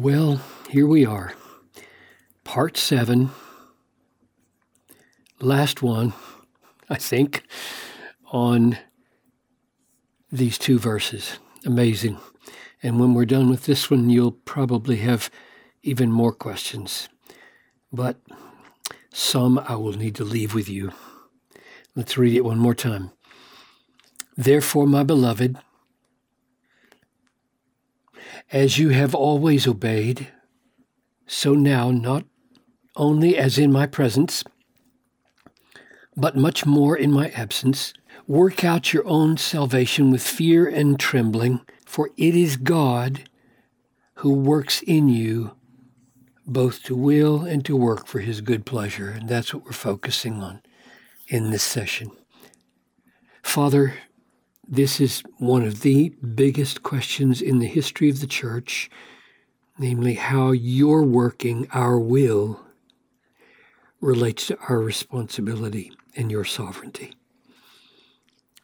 Well, here we are. Part seven. Last one, I think, on these two verses. Amazing. And when we're done with this one, you'll probably have even more questions. But some I will need to leave with you. Let's read it one more time. Therefore, my beloved, as you have always obeyed, so now, not only as in my presence, but much more in my absence, work out your own salvation with fear and trembling, for it is God who works in you both to will and to work for his good pleasure. And that's what we're focusing on in this session. Father, this is one of the biggest questions in the history of the church, namely how your working our will relates to our responsibility and your sovereignty.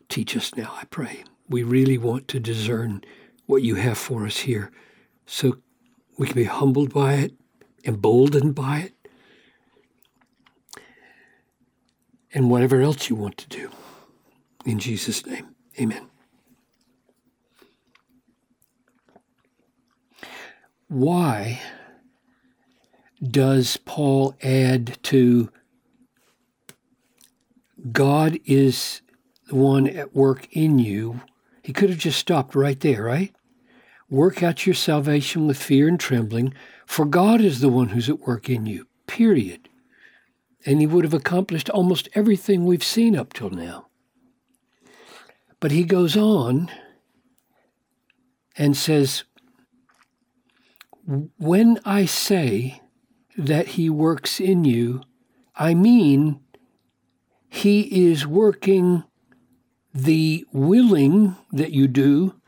Teach us now, I pray. We really want to discern what you have for us here so we can be humbled by it, emboldened by it, and whatever else you want to do. In Jesus' name. Amen. Why does Paul add to God is the one at work in you? He could have just stopped right there, right? Work out your salvation with fear and trembling, for God is the one who's at work in you, period. And he would have accomplished almost everything we've seen up till now. But he goes on and says, When I say that he works in you, I mean he is working the willing that you do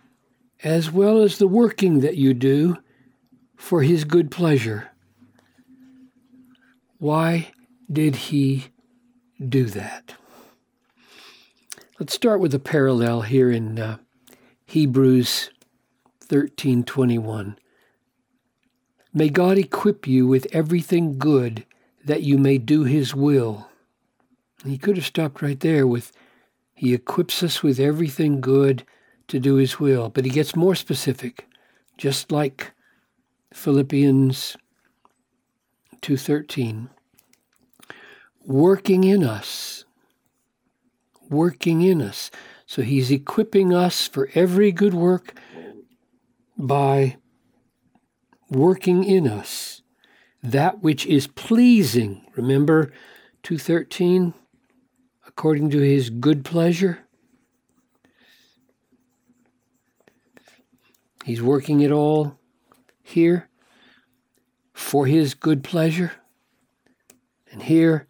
as well as the working that you do for his good pleasure. Why did he do that? Let's start with a parallel here in uh, Hebrews 13:21. May God equip you with everything good that you may do his will. He could have stopped right there with he equips us with everything good to do his will, but he gets more specific, just like Philippians 2:13. Working in us working in us. So he's equipping us for every good work by working in us that which is pleasing. Remember 213 according to his good pleasure. He's working it all here for his good pleasure. And here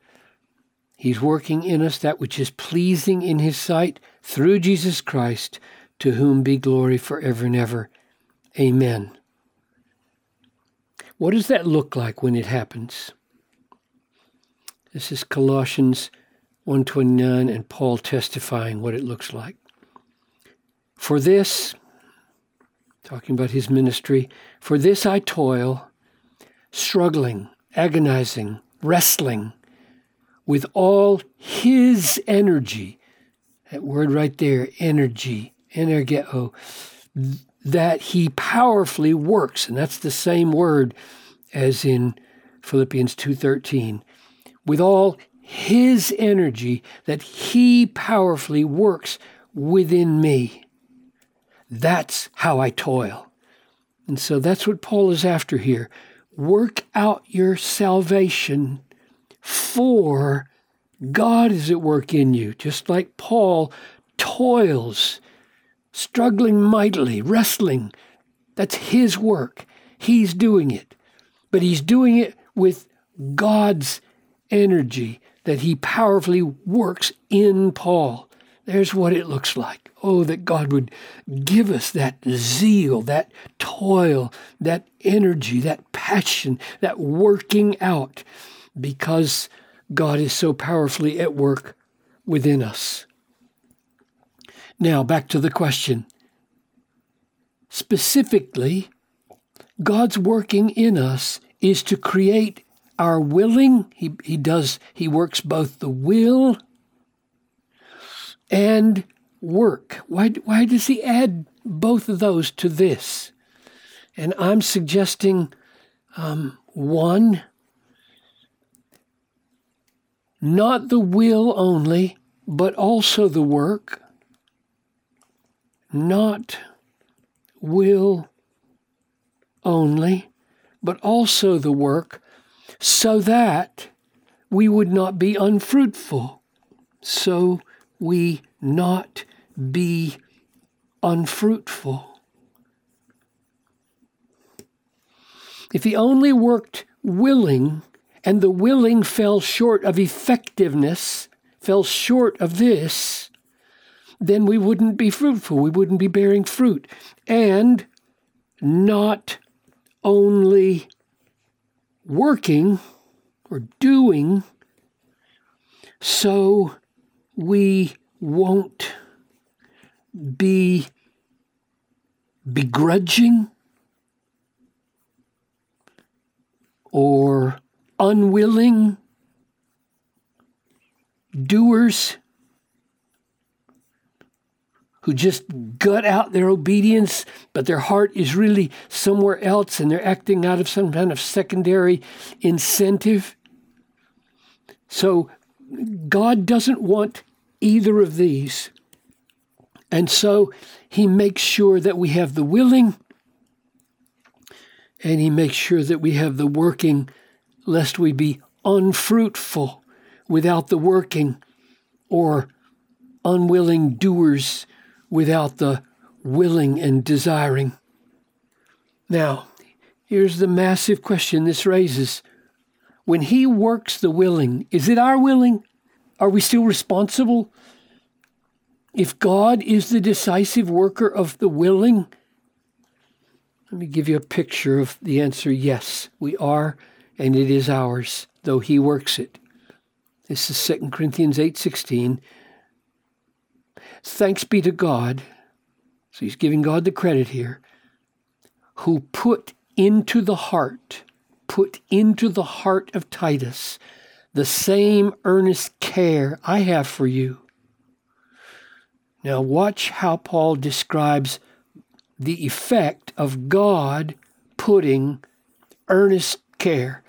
He's working in us that which is pleasing in His sight through Jesus Christ, to whom be glory forever and ever. Amen. What does that look like when it happens? This is Colossians 129 and Paul testifying what it looks like. For this, talking about his ministry, for this I toil, struggling, agonizing, wrestling with all his energy. That word right there, energy, energeo, that he powerfully works. And that's the same word as in Philippians 2:13. With all his energy that he powerfully works within me. That's how I toil. And so that's what Paul is after here. Work out your salvation for God is at work in you, just like Paul toils, struggling mightily, wrestling. That's his work. He's doing it. But he's doing it with God's energy that he powerfully works in Paul. There's what it looks like. Oh, that God would give us that zeal, that toil, that energy, that passion, that working out because God is so powerfully at work within us. Now, back to the question. Specifically, God's working in us is to create our willing. He, he does, he works both the will and work. Why, why does he add both of those to this? And I'm suggesting um, one, not the will only, but also the work. Not will only, but also the work, so that we would not be unfruitful. So we not be unfruitful. If he only worked willing and the willing fell short of effectiveness, fell short of this, then we wouldn't be fruitful. We wouldn't be bearing fruit. And not only working or doing, so we won't be begrudging or unwilling doers who just gut out their obedience, but their heart is really somewhere else and they're acting out of some kind of secondary incentive. So God doesn't want either of these. And so he makes sure that we have the willing and he makes sure that we have the working, lest we be unfruitful without the working or unwilling doers without the willing and desiring. Now, here's the massive question this raises. When He works the willing, is it our willing? Are we still responsible? If God is the decisive worker of the willing, let me give you a picture of the answer yes, we are, and it is ours, though He works it. This is 2 Corinthians 8:16. Thanks be to God. So he's giving God the credit here. Who put into the heart, put into the heart of Titus the same earnest care I have for you. Now, watch how Paul describes the effect of God putting earnest care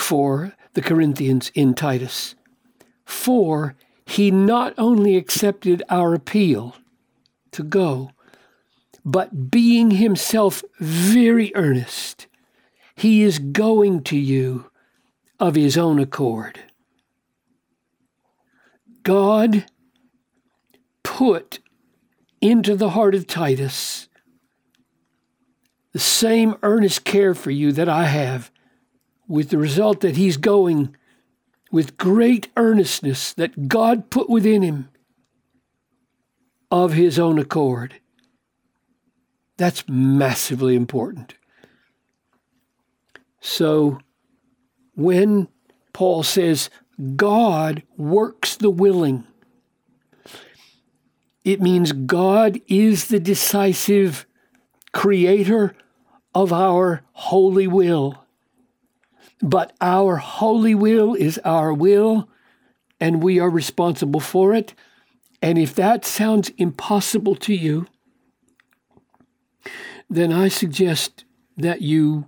for the Corinthians in Titus. For he not only accepted our appeal to go, but being himself very earnest, he is going to you of his own accord. God put into the heart of Titus the same earnest care for you that I have, with the result that he's going with great earnestness that God put within him of his own accord. That's massively important. So when Paul says God works the willing, it means God is the decisive creator of our holy will. But our holy will is our will, and we are responsible for it. And if that sounds impossible to you, then I suggest that you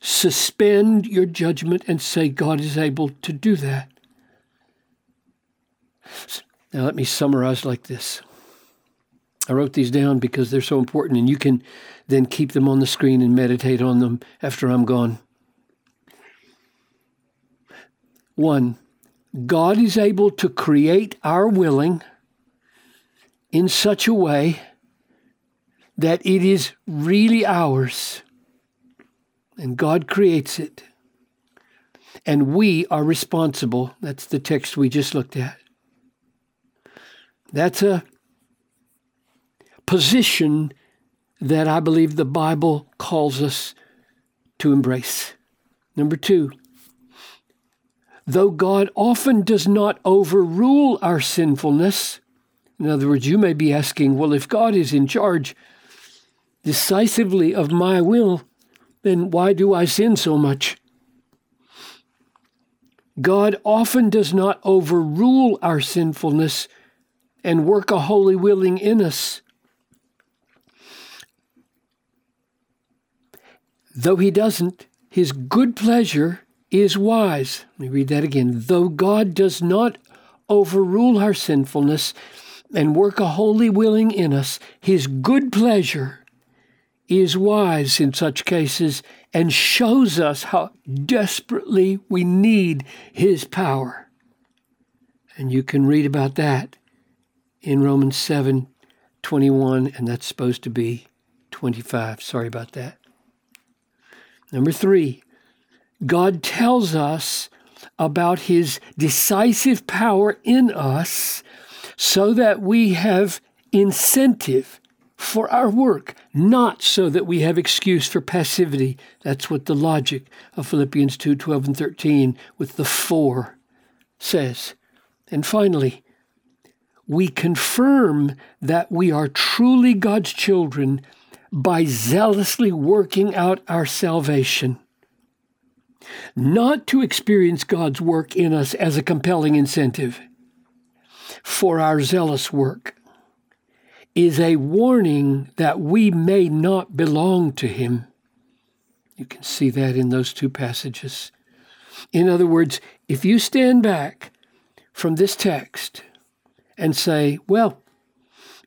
suspend your judgment and say, God is able to do that. Now, let me summarize like this. I wrote these down because they're so important, and you can then keep them on the screen and meditate on them after I'm gone. One, God is able to create our willing in such a way that it is really ours. And God creates it. And we are responsible. That's the text we just looked at. That's a position that I believe the Bible calls us to embrace. Number two, though God often does not overrule our sinfulness. In other words, you may be asking, well, if God is in charge, decisively of my will, then why do I sin so much? God often does not overrule our sinfulness and work a holy willing in us. Though he doesn't, his good pleasure is wise. Let me read that again. Though God does not overrule our sinfulness and work a holy willing in us, his good pleasure is wise in such cases and shows us how desperately we need his power. And you can read about that in Romans 7 21, and that's supposed to be 25. Sorry about that. Number three, God tells us about his decisive power in us so that we have incentive for our work, not so that we have excuse for passivity. That's what the logic of Philippians 2 12 and 13 with the four says. And finally, we confirm that we are truly God's children by zealously working out our salvation. Not to experience God's work in us as a compelling incentive for our zealous work is a warning that we may not belong to Him. You can see that in those two passages. In other words, if you stand back from this text and say, well,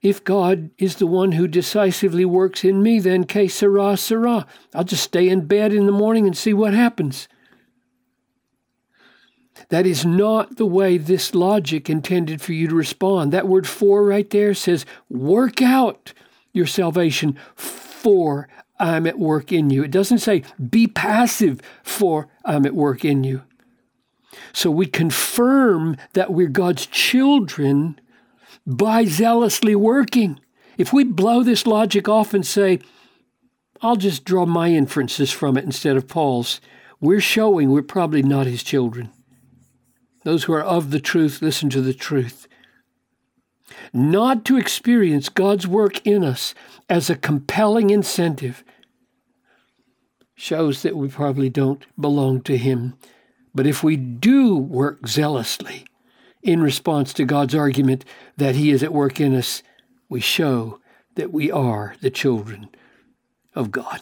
if God is the one who decisively works in me, then que sera, sera. I'll just stay in bed in the morning and see what happens. That is not the way this logic intended for you to respond. That word for right there says, work out your salvation for I'm at work in you. It doesn't say be passive for I'm at work in you. So we confirm that we're God's children by zealously working. If we blow this logic off and say, I'll just draw my inferences from it instead of Paul's, we're showing we're probably not his children. Those who are of the truth listen to the truth. Not to experience God's work in us as a compelling incentive shows that we probably don't belong to Him. But if we do work zealously, in response to God's argument that He is at work in us, we show that we are the children of God.